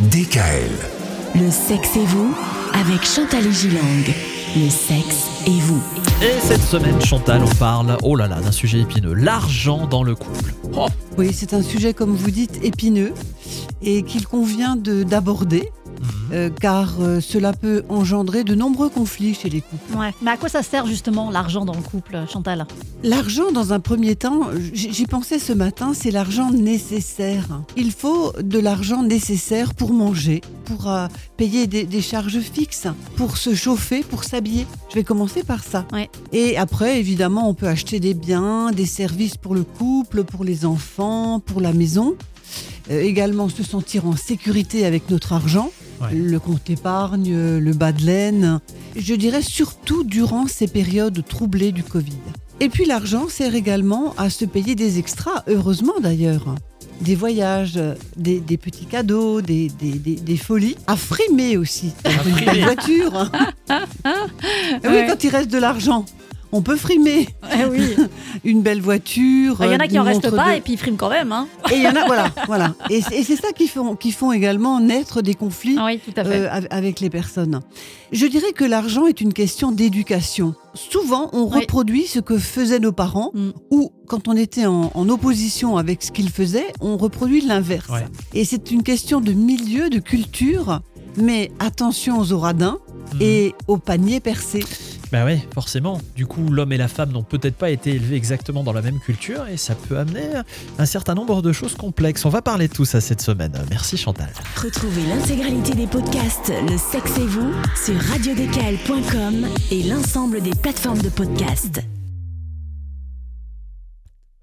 DKL. Le sexe et vous avec Chantal et Gilang. Le sexe et vous. Et cette semaine, Chantal, on parle, oh là là, d'un sujet épineux, l'argent dans le couple. Oh, Oui, c'est un sujet, comme vous dites, épineux et qu'il convient de- d'aborder. Euh, car euh, cela peut engendrer de nombreux conflits chez les couples. Ouais. Mais à quoi ça sert justement l'argent dans le couple, Chantal? L'argent, dans un premier temps, j'y pensais ce matin, c'est l'argent nécessaire. Il faut de l'argent nécessaire pour manger, pour euh, payer des, des charges fixes, pour se chauffer, pour s'habiller. Je vais commencer par ça. Ouais. Et après, évidemment, on peut acheter des biens, des services pour le couple, pour les enfants, pour la maison. Euh, également se sentir en sécurité avec notre argent, Ouais. le compte épargne, le bas de laine. Je dirais surtout durant ces périodes troublées du Covid. Et puis l'argent sert également à se payer des extras, heureusement d'ailleurs. Des voyages, des, des petits cadeaux, des, des- des- des folies. À frimer aussi. Une frimer. voiture. Ah Oui, Ouais. quand il reste de l'argent, on peut frimer. Eh oui. Une belle voiture. Il y en a qui une en restent pas de- et puis ils friment quand même. Hein. Et il y en a, voilà, voilà. Et c'est et c'est ça qui font, qui font également naître des conflits Ah oui, tout à fait. euh, av- avec les personnes. Je dirais que l'argent est une question d'éducation. Souvent, on Oui. reproduit ce que faisaient nos parents, Mm. ou quand on était en, en opposition avec ce qu'ils faisaient, on reproduit l'inverse. Ouais. Et c'est une question de milieu, de culture, mais attention aux oradins Mhm. et aux paniers percés. Bah ouais, forcément. Du coup, l'homme et la femme n'ont peut-être pas été élevés exactement dans la même culture et ça peut amener un certain nombre de choses complexes. On va parler de tout ça cette semaine. Merci Chantal. Retrouvez l'intégralité des podcasts Le sexe et vous sur radiodkl.com et l'ensemble des plateformes de podcasts.